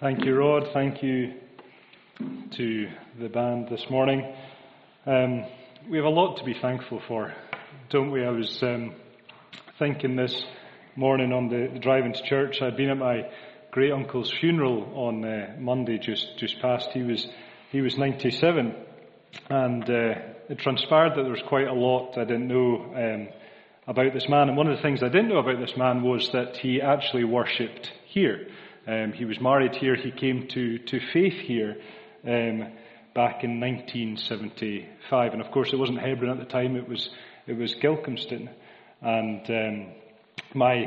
Thank you, Rod. Thank you to the band this morning. Um, we have a lot to be thankful for, don't we? I was um, thinking this morning on the, the, drive into church. I'd been at my great uncle's funeral on uh, Monday, just just past. He was he was 97, and uh, it transpired that there was quite a lot I didn't know um, about this man. And one of the things I didn't know about this man was that he actually worshipped here. Um, he was married here. He came to, to faith here um, back in 1975. And of course, it wasn't Hebron at the time. It was it was Gilcomston. And um, my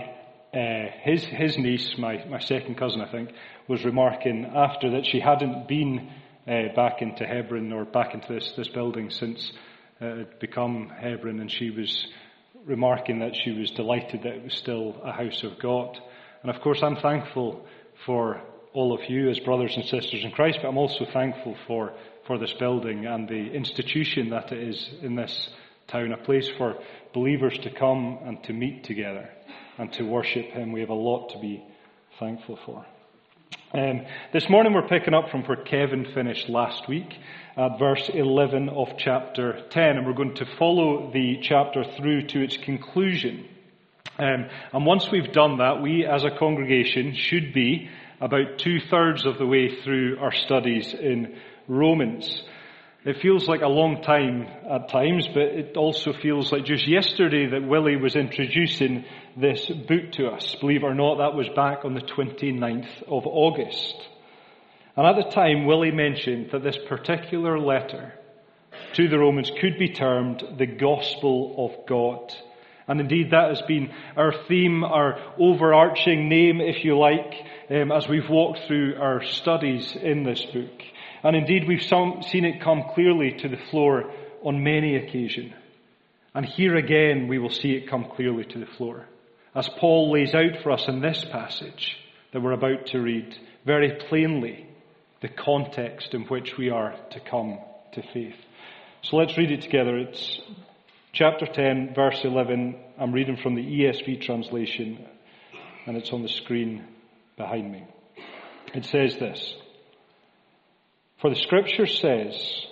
uh, his his niece, my my second cousin, I think, was remarking after that she hadn't been uh, back into Hebron or back into this this building since uh, it had become Hebron, and she was remarking that she was delighted that it was still a house of God. And of course, I'm thankful for all of you as brothers and sisters in Christ, but I'm also thankful for, for this building and the institution that it is in this town, a place for believers to come and to meet together and to worship Him. We have a lot to be thankful for. Um, this morning we're picking up from where Kevin finished last week at verse 11 of chapter 10, and we're going to follow the chapter through to its conclusion. Um, and once we've done that, we as a congregation should be about two thirds of the way through our studies in Romans. It feels like a long time at times, but it also feels like just yesterday that Willie was introducing this book to us. Believe it or not, that was back on the 29th of August. And at the time, Willie mentioned that this particular letter to the Romans could be termed the Gospel of God. And indeed, that has been our theme, our overarching name, if you like, um, as we've walked through our studies in this book. And indeed, we've seen it come clearly to the floor on many occasions. And here again, we will see it come clearly to the floor. As Paul lays out for us in this passage that we're about to read, very plainly, the context in which we are to come to faith. So let's read it together. It's chapter 10, verse 11. I'm reading from the ESV translation, and it's on the screen behind me. It says this For the scripture says,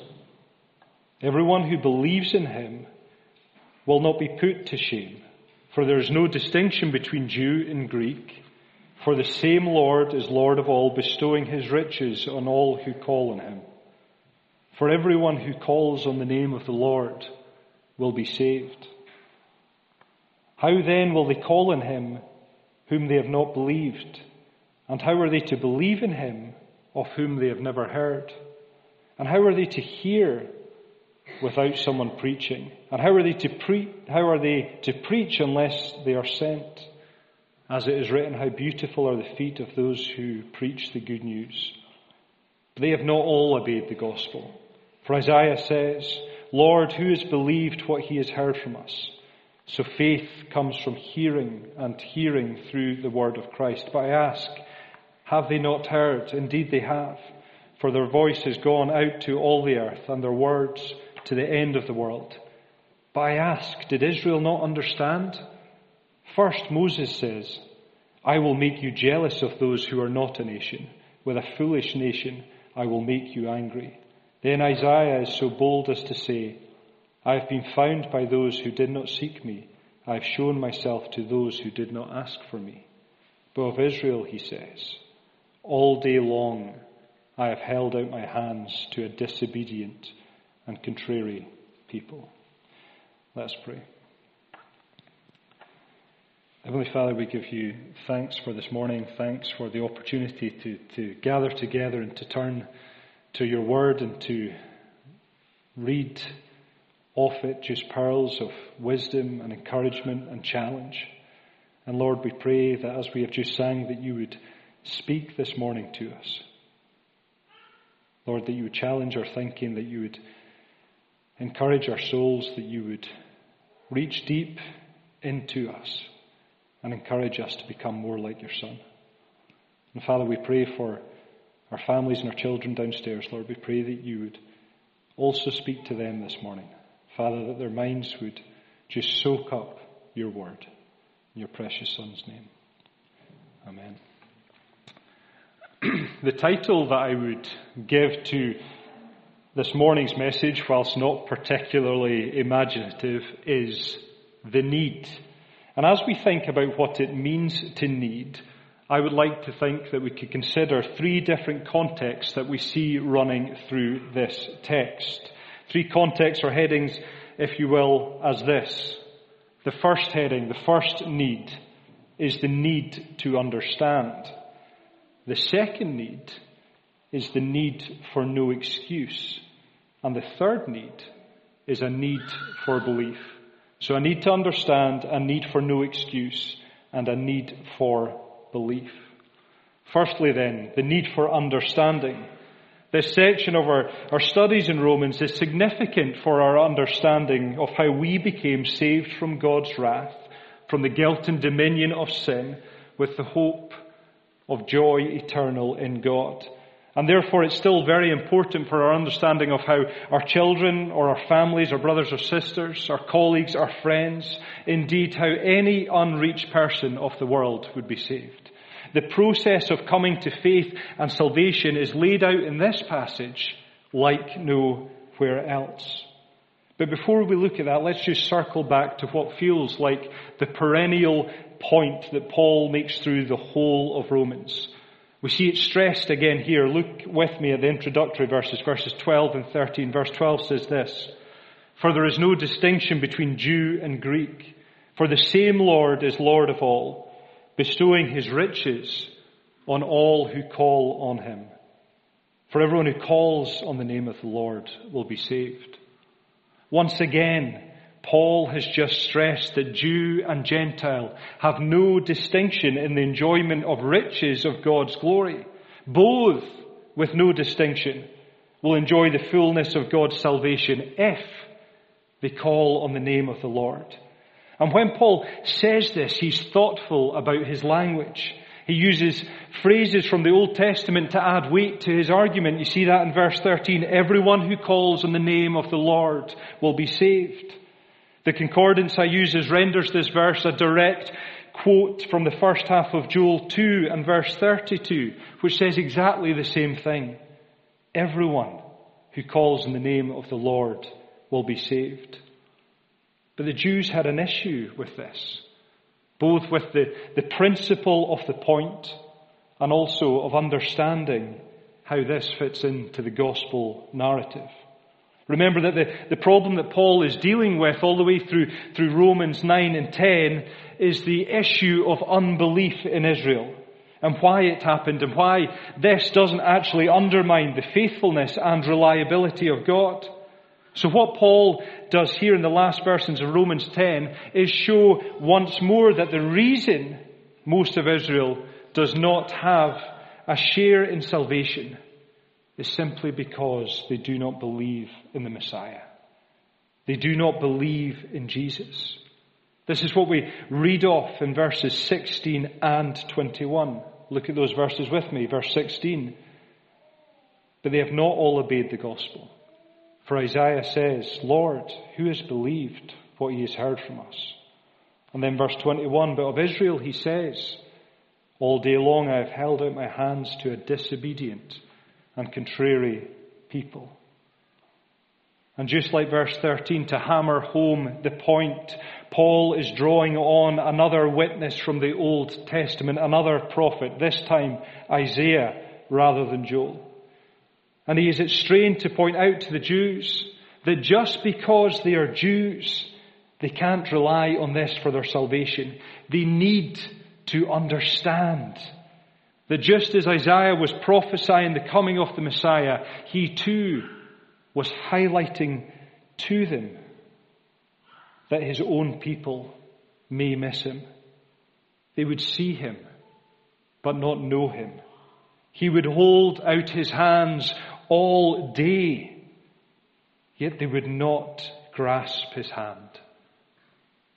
Everyone who believes in him will not be put to shame, for there is no distinction between Jew and Greek. For the same Lord is Lord of all, bestowing his riches on all who call on him. For everyone who calls on the name of the Lord will be saved. How then will they call on him whom they have not believed? And how are they to believe in him of whom they have never heard? And how are they to hear without someone preaching? And how are they to pre- how are they to preach unless they are sent? As it is written, how beautiful are the feet of those who preach the good news. But they have not all obeyed the gospel. For Isaiah says, Lord, who has believed what he has heard from us? So faith comes from hearing and hearing through the word of Christ. But I ask, have they not heard? Indeed they have. For their voice has gone out to all the earth and their words to the end of the world. But I ask, did Israel not understand? First Moses says, I will make you jealous of those who are not a nation. With a foolish nation, I will make you angry. Then Isaiah is so bold as to say, I have been found by those who did not seek me. I have shown myself to those who did not ask for me. But of Israel, he says, All day long I have held out my hands to a disobedient and contrary people. Let's pray. Heavenly Father, we give you thanks for this morning. Thanks for the opportunity to, to gather together and to turn to your word and to read off it just pearls of wisdom and encouragement and challenge. And Lord, we pray that as we have just sang, that you would speak this morning to us. Lord, that you would challenge our thinking, that you would encourage our souls, that you would reach deep into us and encourage us to become more like your Son. And Father, we pray for our families and our children downstairs, Lord, we pray that you would also speak to them this morning. Father, that their minds would just soak up your word in your precious Son's name. Amen. the title that I would give to this morning's message, whilst not particularly imaginative, is the need. And as we think about what it means to need, I would like to think that we could consider three different contexts that we see running through this text. Three contexts or headings, if you will, as this. The first heading, the first need, is the need to understand. The second need is the need for no excuse. And the third need is a need for belief. So a need to understand, a need for no excuse, and a need for belief. Firstly then, the need for understanding. This section of our, our studies in Romans is significant for our understanding of how we became saved from God's wrath, from the guilt and dominion of sin, with the hope of joy eternal in God. And therefore it's still very important for our understanding of how our children or our families, our brothers or sisters, our colleagues, our friends, indeed how any unreached person of the world would be saved. The process of coming to faith and salvation is laid out in this passage like nowhere else. But before we look at that, let's just circle back to what feels like the perennial point that Paul makes through the whole of Romans. We see it stressed again here. Look with me at the introductory verses, verses 12 and 13. Verse 12 says this, For there is no distinction between Jew and Greek, for the same Lord is Lord of all, bestowing his riches on all who call on him. For everyone who calls on the name of the Lord will be saved. Once again, Paul has just stressed that Jew and Gentile have no distinction in the enjoyment of riches of God's glory. Both, with no distinction, will enjoy the fullness of God's salvation if they call on the name of the Lord. And when Paul says this, he's thoughtful about his language. He uses phrases from the Old Testament to add weight to his argument. You see that in verse 13. Everyone who calls on the name of the Lord will be saved. The concordance I use renders this verse a direct quote from the first half of Joel 2 and verse 32, which says exactly the same thing. Everyone who calls in the name of the Lord will be saved. But the Jews had an issue with this, both with the, the principle of the point and also of understanding how this fits into the gospel narrative. Remember that the, the problem that Paul is dealing with all the way through, through Romans 9 and 10 is the issue of unbelief in Israel and why it happened and why this doesn't actually undermine the faithfulness and reliability of God. So what Paul does here in the last verses of Romans 10 is show once more that the reason most of Israel does not have a share in salvation is simply because they do not believe in the Messiah. They do not believe in Jesus. This is what we read off in verses 16 and 21. Look at those verses with me. Verse 16. But they have not all obeyed the gospel. For Isaiah says, Lord, who has believed what he has heard from us? And then verse 21, but of Israel he says, All day long I have held out my hands to a disobedient and contrary people. And just like verse 13, to hammer home the point, Paul is drawing on another witness from the Old Testament, another prophet, this time Isaiah rather than Joel. And he is at strain to point out to the Jews that just because they are Jews, they can't rely on this for their salvation. They need to understand that just as Isaiah was prophesying the coming of the Messiah, he too was highlighting to them that his own people may miss him. They would see him, but not know him. He would hold out his hands all day, yet they would not grasp his hand.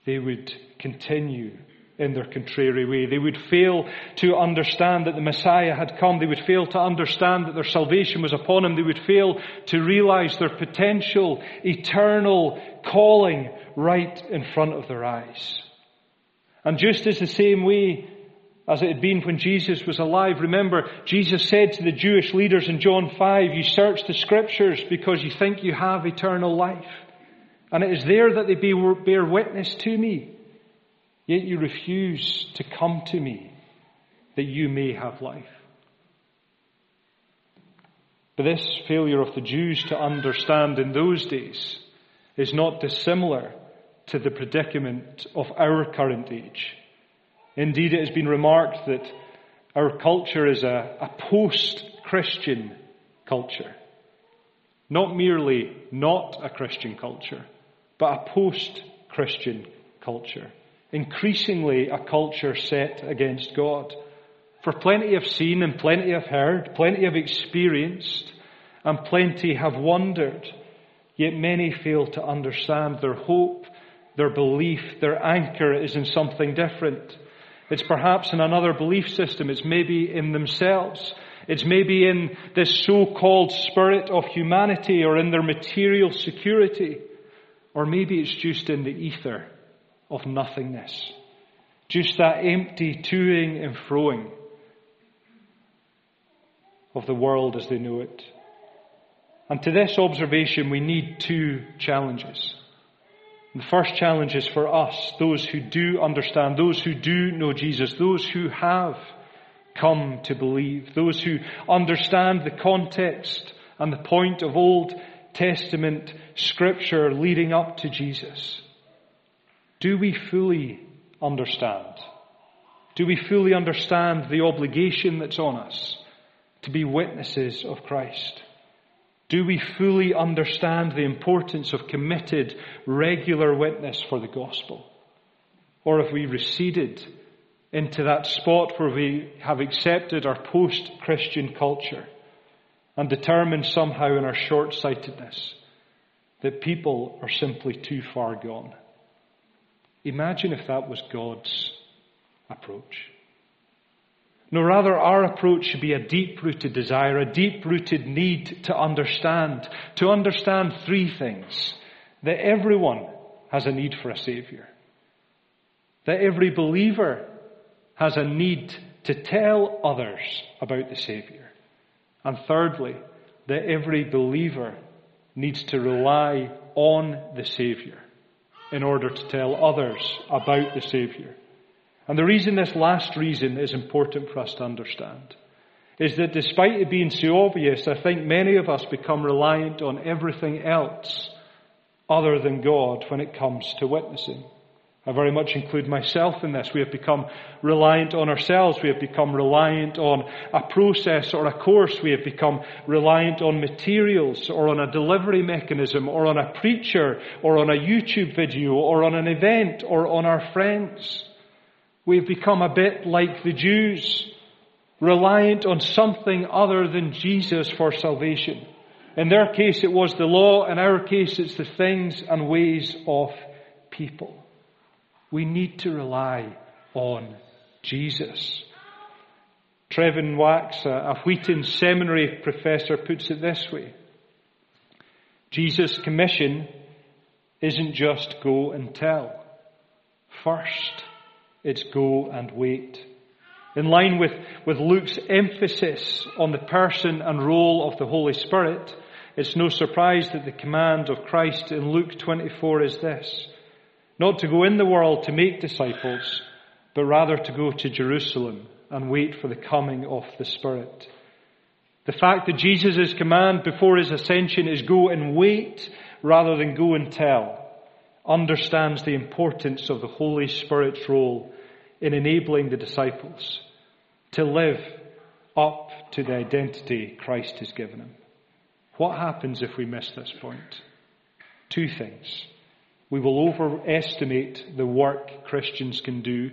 They would continue in their contrary way. They would fail to understand that the Messiah had come. They would fail to understand that their salvation was upon him. They would fail to realize their potential, eternal calling right in front of their eyes. And just as the same way as it had been when Jesus was alive. Remember, Jesus said to the Jewish leaders in John 5, you search the scriptures because you think you have eternal life. And it is there that they bear witness to me. Yet you refuse to come to me that you may have life. But this failure of the Jews to understand in those days is not dissimilar to the predicament of our current age. Indeed, it has been remarked that our culture is a, a post-Christian culture. Not merely not a Christian culture, but a post-Christian culture. Increasingly a culture set against God. For plenty have seen and plenty have heard, plenty have experienced, and plenty have wondered. Yet many fail to understand their hope, their belief, their anchor is in something different. It's perhaps in another belief system. It's maybe in themselves. It's maybe in this so-called spirit of humanity or in their material security. Or maybe it's just in the ether of nothingness. Just that empty toing and froing of the world as they know it. And to this observation, we need two challenges. The first challenge is for us, those who do understand, those who do know Jesus, those who have come to believe, those who understand the context and the point of Old Testament scripture leading up to Jesus. Do we fully understand? Do we fully understand the obligation that's on us to be witnesses of Christ? Do we fully understand the importance of committed, regular witness for the gospel? Or have we receded into that spot where we have accepted our post-Christian culture and determined somehow in our short-sightedness that people are simply too far gone? Imagine if that was God's approach. No, rather, our approach should be a deep rooted desire, a deep rooted need to understand, to understand three things. That everyone has a need for a Savior. That every believer has a need to tell others about the Savior. And thirdly, that every believer needs to rely on the Savior in order to tell others about the Savior. And the reason this last reason is important for us to understand is that despite it being so obvious, I think many of us become reliant on everything else other than God when it comes to witnessing. I very much include myself in this. We have become reliant on ourselves. We have become reliant on a process or a course. We have become reliant on materials or on a delivery mechanism or on a preacher or on a YouTube video or on an event or on our friends. We've become a bit like the Jews, reliant on something other than Jesus for salvation. In their case, it was the law. In our case, it's the things and ways of people. We need to rely on Jesus. Trevin Wax, a Wheaton Seminary professor, puts it this way. Jesus' commission isn't just go and tell. First, it's go and wait. In line with, with Luke's emphasis on the person and role of the Holy Spirit, it's no surprise that the command of Christ in Luke 24 is this. Not to go in the world to make disciples, but rather to go to Jerusalem and wait for the coming of the Spirit. The fact that Jesus' command before his ascension is go and wait rather than go and tell understands the importance of the Holy Spirit's role in enabling the disciples to live up to the identity Christ has given them. What happens if we miss this point? Two things. We will overestimate the work Christians can do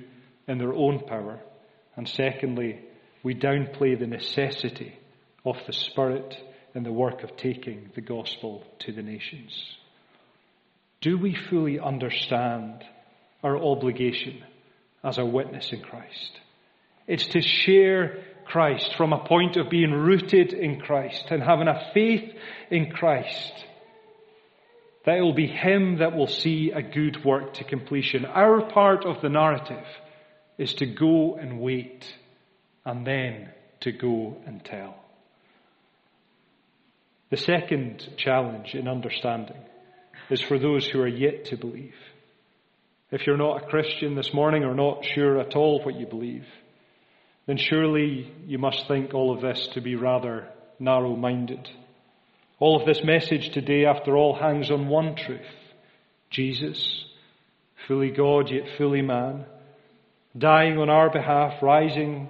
in their own power. And secondly, we downplay the necessity of the Spirit in the work of taking the gospel to the nations. Do we fully understand our obligation as a witness in Christ. It's to share Christ from a point of being rooted in Christ and having a faith in Christ. That will be Him that will see a good work to completion. Our part of the narrative is to go and wait and then to go and tell. The second challenge in understanding is for those who are yet to believe. If you're not a Christian this morning or not sure at all what you believe, then surely you must think all of this to be rather narrow minded. All of this message today, after all, hangs on one truth Jesus, fully God yet fully man, dying on our behalf, rising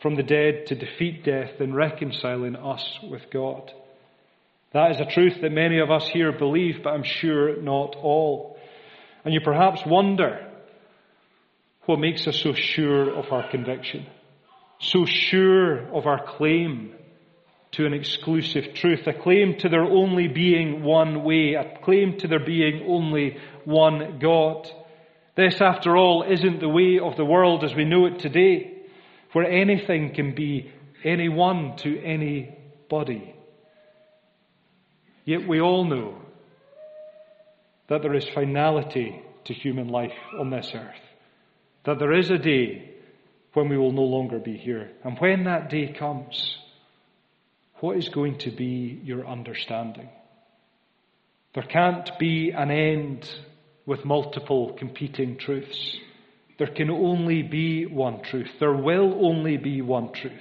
from the dead to defeat death and reconciling us with God. That is a truth that many of us here believe, but I'm sure not all. And you perhaps wonder what makes us so sure of our conviction, so sure of our claim to an exclusive truth, a claim to there only being one way, a claim to there being only one God. This, after all, isn't the way of the world as we know it today, where anything can be anyone to anybody. Yet we all know that there is finality to human life on this earth. That there is a day when we will no longer be here. And when that day comes, what is going to be your understanding? There can't be an end with multiple competing truths. There can only be one truth. There will only be one truth.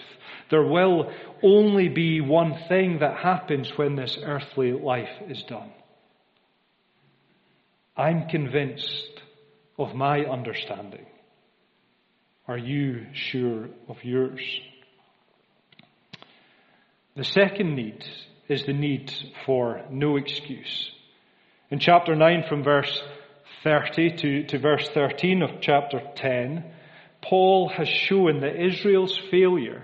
There will only be one thing that happens when this earthly life is done. I'm convinced of my understanding. Are you sure of yours? The second need is the need for no excuse. In chapter 9 from verse 30 to, to verse 13 of chapter 10, Paul has shown that Israel's failure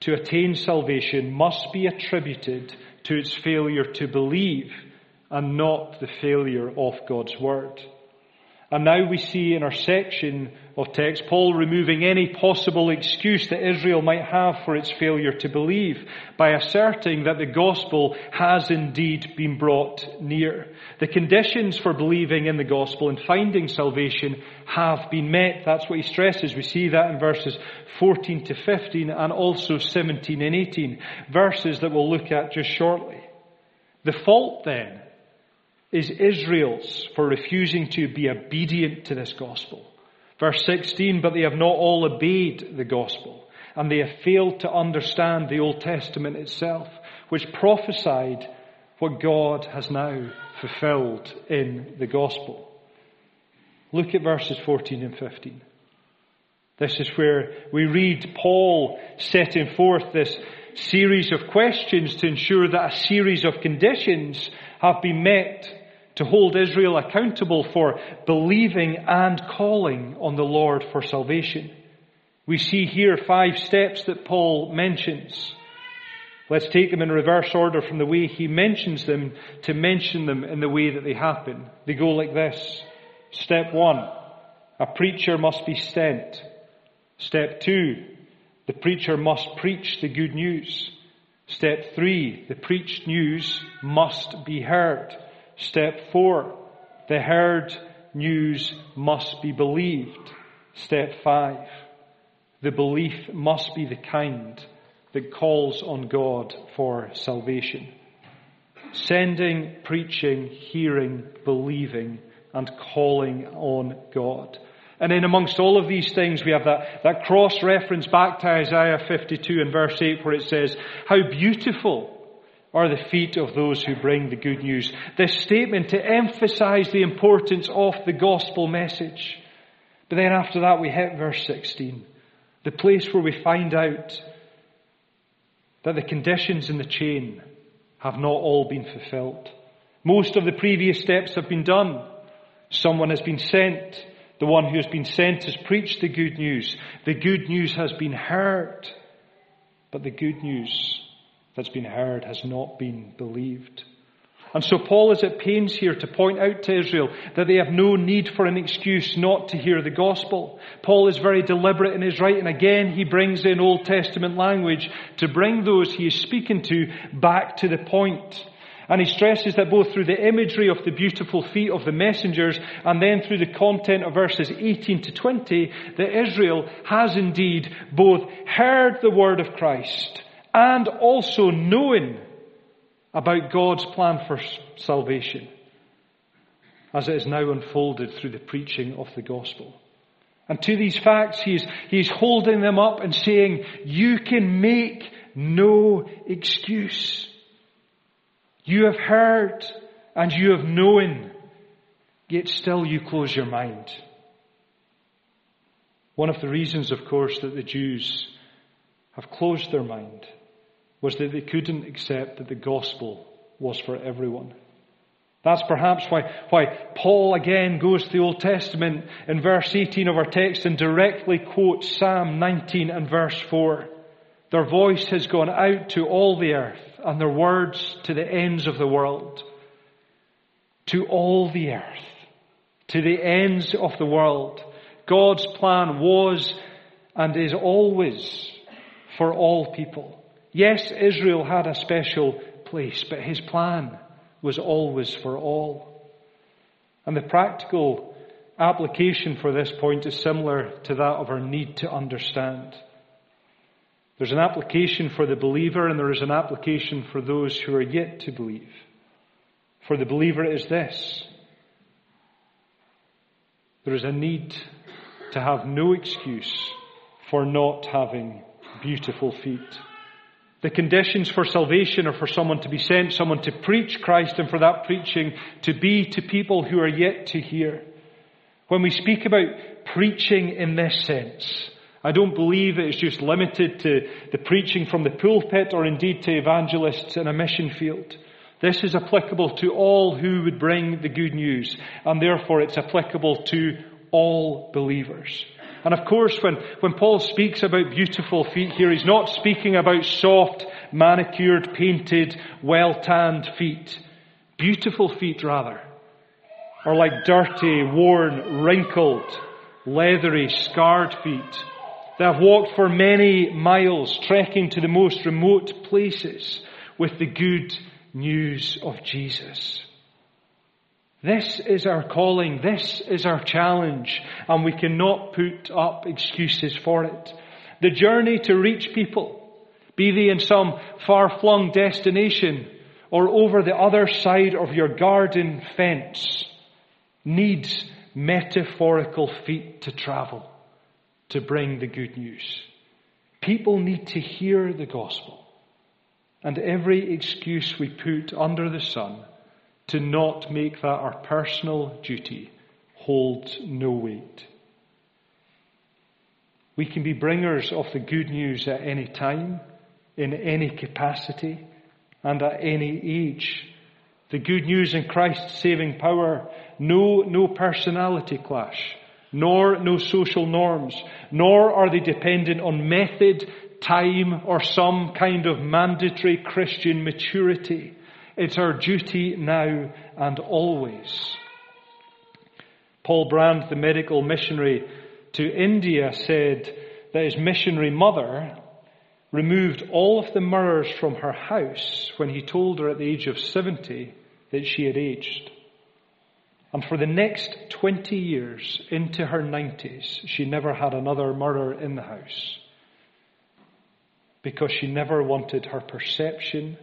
to attain salvation must be attributed to its failure to believe and not the failure of God's Word. And now we see in our section of text Paul removing any possible excuse that Israel might have for its failure to believe by asserting that the gospel has indeed been brought near. The conditions for believing in the gospel and finding salvation have been met. That's what he stresses. We see that in verses 14 to 15 and also 17 and 18, verses that we'll look at just shortly. The fault then is Israel's for refusing to be obedient to this gospel. Verse 16, but they have not all obeyed the gospel, and they have failed to understand the Old Testament itself, which prophesied what God has now fulfilled in the gospel. Look at verses 14 and 15. This is where we read Paul setting forth this series of questions to ensure that a series of conditions have been met to hold Israel accountable for believing and calling on the Lord for salvation. We see here five steps that Paul mentions. Let's take them in reverse order from the way he mentions them to mention them in the way that they happen. They go like this. Step one, a preacher must be sent. Step two, the preacher must preach the good news. Step three, the preached news must be heard. Step four, the heard news must be believed. Step five, the belief must be the kind that calls on God for salvation. Sending, preaching, hearing, believing, and calling on God. And then amongst all of these things, we have that, that cross reference back to Isaiah 52 and verse 8 where it says, How beautiful are the feet of those who bring the good news. This statement to emphasize the importance of the gospel message. But then after that we hit verse 16. The place where we find out that the conditions in the chain have not all been fulfilled. Most of the previous steps have been done. Someone has been sent. The one who has been sent has preached the good news. The good news has been heard. But the good news that's been heard has not been believed. And so Paul is at pains here to point out to Israel that they have no need for an excuse not to hear the gospel. Paul is very deliberate in his writing. Again, he brings in Old Testament language to bring those he is speaking to back to the point. And he stresses that both through the imagery of the beautiful feet of the messengers and then through the content of verses 18 to 20, that Israel has indeed both heard the word of Christ and also knowing about God's plan for salvation as it is now unfolded through the preaching of the gospel. And to these facts, he's, he's holding them up and saying, you can make no excuse. You have heard and you have known, yet still you close your mind. One of the reasons, of course, that the Jews have closed their mind was that they couldn't accept that the gospel was for everyone. That's perhaps why, why Paul again goes to the Old Testament in verse 18 of our text and directly quotes Psalm 19 and verse 4. Their voice has gone out to all the earth and their words to the ends of the world. To all the earth. To the ends of the world. God's plan was and is always for all people. Yes, Israel had a special place, but his plan was always for all. And the practical application for this point is similar to that of our need to understand. There's an application for the believer and there is an application for those who are yet to believe. For the believer it is this. There is a need to have no excuse for not having beautiful feet. The conditions for salvation are for someone to be sent, someone to preach Christ, and for that preaching to be to people who are yet to hear. When we speak about preaching in this sense, I don't believe it is just limited to the preaching from the pulpit or indeed to evangelists in a mission field. This is applicable to all who would bring the good news, and therefore it's applicable to all believers. And of course, when, when Paul speaks about beautiful feet here, he's not speaking about soft, manicured, painted, well-tanned feet. Beautiful feet, rather, are like dirty, worn, wrinkled, leathery, scarred feet that have walked for many miles, trekking to the most remote places with the good news of Jesus. This is our calling. This is our challenge. And we cannot put up excuses for it. The journey to reach people, be they in some far-flung destination or over the other side of your garden fence, needs metaphorical feet to travel to bring the good news. People need to hear the gospel. And every excuse we put under the sun to not make that our personal duty holds no weight. We can be bringers of the good news at any time, in any capacity, and at any age. The good news in Christ's saving power, no, no personality clash, nor no social norms, nor are they dependent on method, time, or some kind of mandatory Christian maturity. It's our duty now and always. Paul Brand, the medical missionary to India, said that his missionary mother removed all of the mirrors from her house when he told her at the age of 70 that she had aged. And for the next 20 years, into her 90s, she never had another mirror in the house. Because she never wanted her perception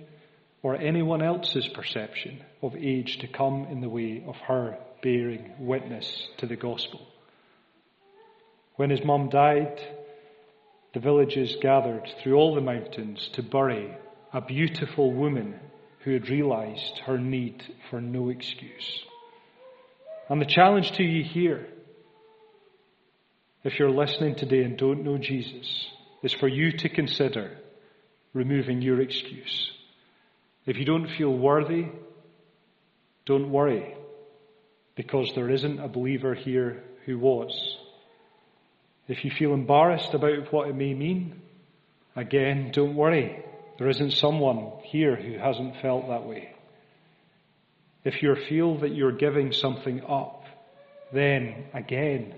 or anyone else's perception of age to come in the way of her bearing witness to the gospel. When his mum died, the villagers gathered through all the mountains to bury a beautiful woman who had realized her need for no excuse. And the challenge to you here, if you're listening today and don't know Jesus, is for you to consider removing your excuse if you don't feel worthy, don't worry, because there isn't a believer here who was. If you feel embarrassed about what it may mean, again, don't worry. There isn't someone here who hasn't felt that way. If you feel that you're giving something up, then again,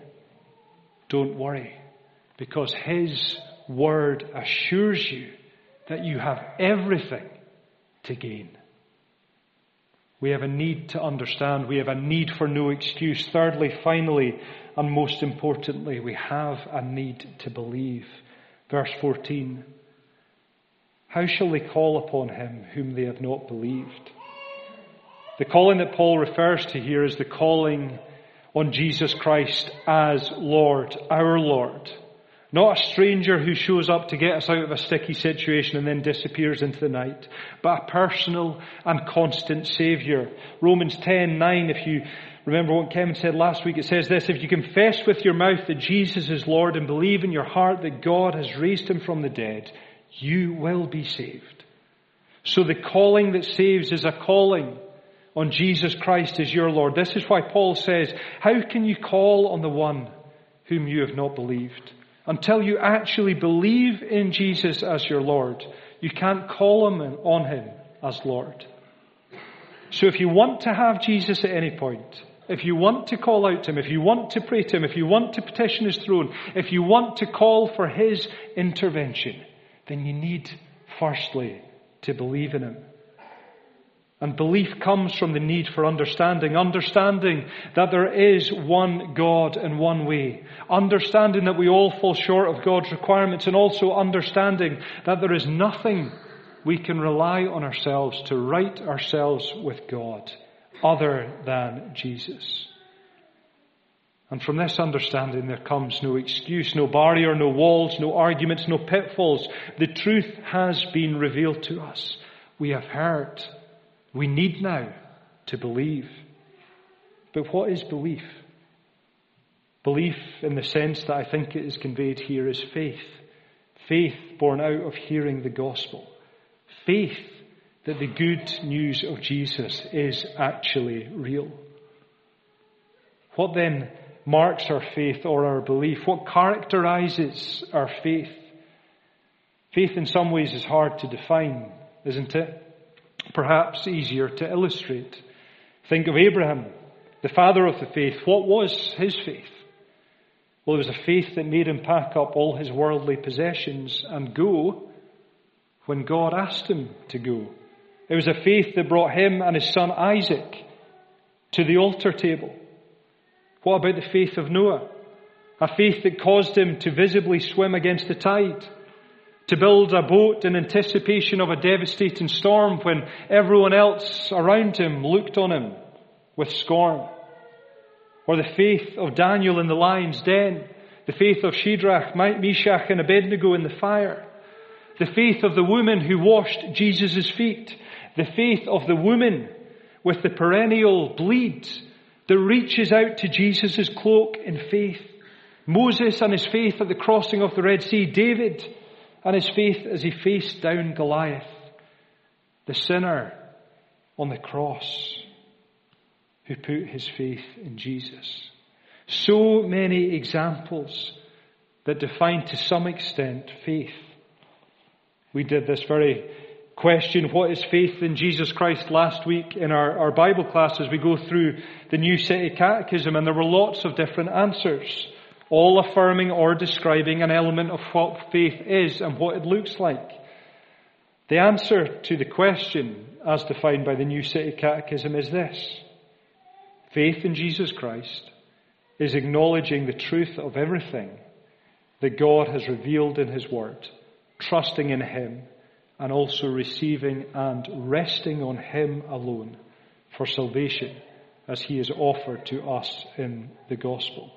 don't worry, because His Word assures you that you have everything to gain. We have a need to understand. We have a need for no excuse. Thirdly, finally, and most importantly, we have a need to believe. Verse 14. How shall they call upon him whom they have not believed? The calling that Paul refers to here is the calling on Jesus Christ as Lord, our Lord. Not a stranger who shows up to get us out of a sticky situation and then disappears into the night, but a personal and constant Saviour. Romans 10, 9, if you remember what Kevin said last week, it says this, if you confess with your mouth that Jesus is Lord and believe in your heart that God has raised him from the dead, you will be saved. So the calling that saves is a calling on Jesus Christ as your Lord. This is why Paul says, how can you call on the one whom you have not believed? Until you actually believe in Jesus as your Lord, you can't call him on him as Lord. So if you want to have Jesus at any point, if you want to call out to him, if you want to pray to him, if you want to petition his throne, if you want to call for his intervention, then you need firstly to believe in him. And belief comes from the need for understanding. Understanding that there is one God and one way. Understanding that we all fall short of God's requirements and also understanding that there is nothing we can rely on ourselves to right ourselves with God other than Jesus. And from this understanding there comes no excuse, no barrier, no walls, no arguments, no pitfalls. The truth has been revealed to us. We have heard we need now to believe. But what is belief? Belief, in the sense that I think it is conveyed here, is faith. Faith born out of hearing the gospel. Faith that the good news of Jesus is actually real. What then marks our faith or our belief? What characterizes our faith? Faith in some ways is hard to define, isn't it? Perhaps easier to illustrate. Think of Abraham, the father of the faith. What was his faith? Well, it was a faith that made him pack up all his worldly possessions and go when God asked him to go. It was a faith that brought him and his son Isaac to the altar table. What about the faith of Noah? A faith that caused him to visibly swim against the tide to build a boat in anticipation of a devastating storm when everyone else around him looked on him with scorn. Or the faith of Daniel in the lion's den, the faith of Shadrach, Meshach and Abednego in the fire, the faith of the woman who washed Jesus' feet, the faith of the woman with the perennial bleed that reaches out to Jesus' cloak in faith, Moses and his faith at the crossing of the Red Sea, David and his faith as he faced down Goliath, the sinner on the cross who put his faith in Jesus. So many examples that define to some extent faith. We did this very question, what is faith in Jesus Christ last week in our, our Bible class as we go through the New City Catechism and there were lots of different answers all affirming or describing an element of what faith is and what it looks like. The answer to the question, as defined by the New City Catechism, is this. Faith in Jesus Christ is acknowledging the truth of everything that God has revealed in His Word, trusting in Him, and also receiving and resting on Him alone for salvation as He is offered to us in the Gospel.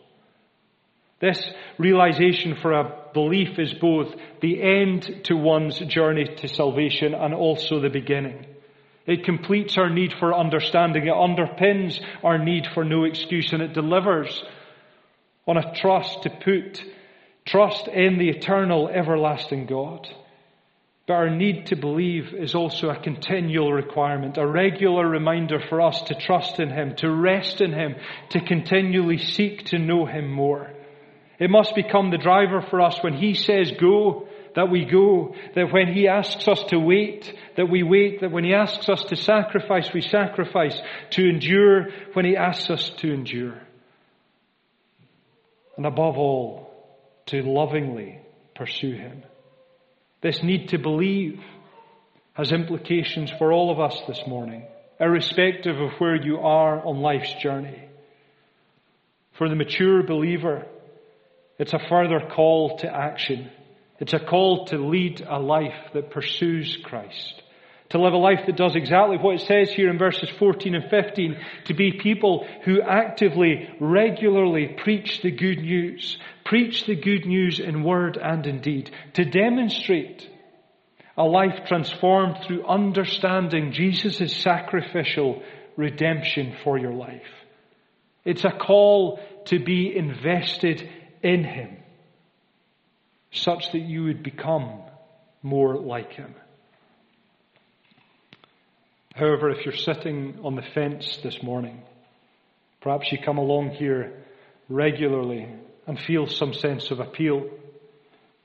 This realization for a belief is both the end to one's journey to salvation and also the beginning. It completes our need for understanding. It underpins our need for no excuse and it delivers on a trust to put trust in the eternal, everlasting God. But our need to believe is also a continual requirement, a regular reminder for us to trust in Him, to rest in Him, to continually seek to know Him more. It must become the driver for us when He says go, that we go, that when He asks us to wait, that we wait, that when He asks us to sacrifice, we sacrifice, to endure when He asks us to endure. And above all, to lovingly pursue Him. This need to believe has implications for all of us this morning. irrespective of where you are on life's journey. For the mature believer, it's a further call to action. It's a call to lead a life that pursues Christ. To live a life that does exactly what it says here in verses 14 and 15. To be people who actively, regularly preach the good news. Preach the good news in word and in deed. To demonstrate a life transformed through understanding Jesus' sacrificial redemption for your life. It's a call to be invested in Him such that you would become more like Him. However, if you're sitting on the fence this morning, perhaps you come along here regularly and feel some sense of appeal.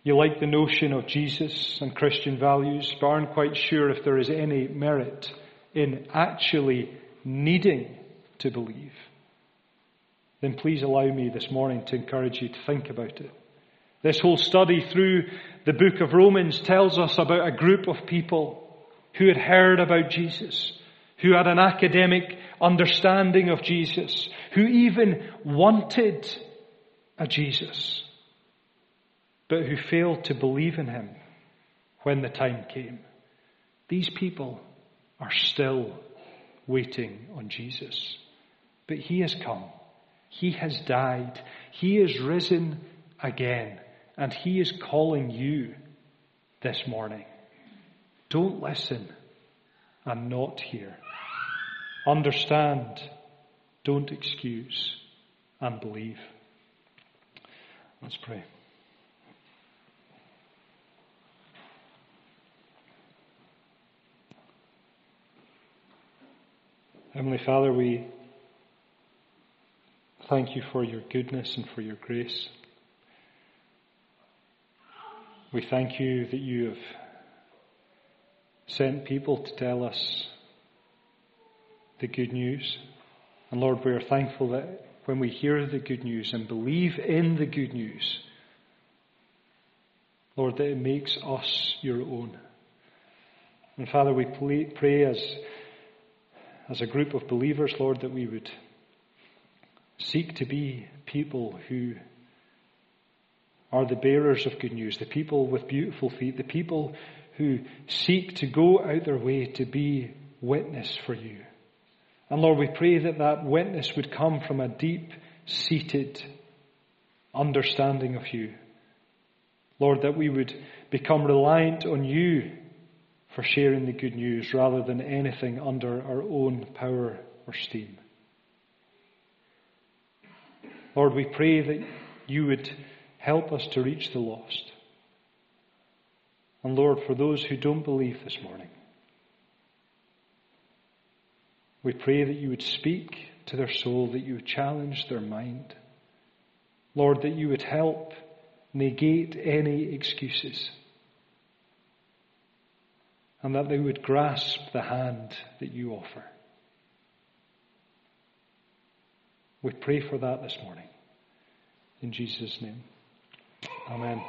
You like the notion of Jesus and Christian values, but aren't quite sure if there is any merit in actually needing to believe. Then please allow me this morning to encourage you to think about it. This whole study through the book of Romans tells us about a group of people who had heard about Jesus, who had an academic understanding of Jesus, who even wanted a Jesus, but who failed to believe in him when the time came. These people are still waiting on Jesus. But he has come. He has died. He is risen again. And He is calling you this morning. Don't listen and not hear. Understand, don't excuse, and believe. Let's pray. Heavenly Father, we thank you for your goodness and for your grace. We thank you that you have sent people to tell us the good news. And Lord, we are thankful that when we hear the good news and believe in the good news, Lord, that it makes us your own. And Father, we pray as, as a group of believers, Lord, that we would seek to be people who are the bearers of good news, the people with beautiful feet, the people who seek to go out their way to be witness for you. And Lord, we pray that that witness would come from a deep seated understanding of you. Lord, that we would become reliant on you for sharing the good news rather than anything under our own power or steam. Lord, we pray that you would Help us to reach the lost. And Lord, for those who don't believe this morning, we pray that you would speak to their soul, that you would challenge their mind. Lord, that you would help negate any excuses. And that they would grasp the hand that you offer. We pray for that this morning. In Jesus' name. Amen.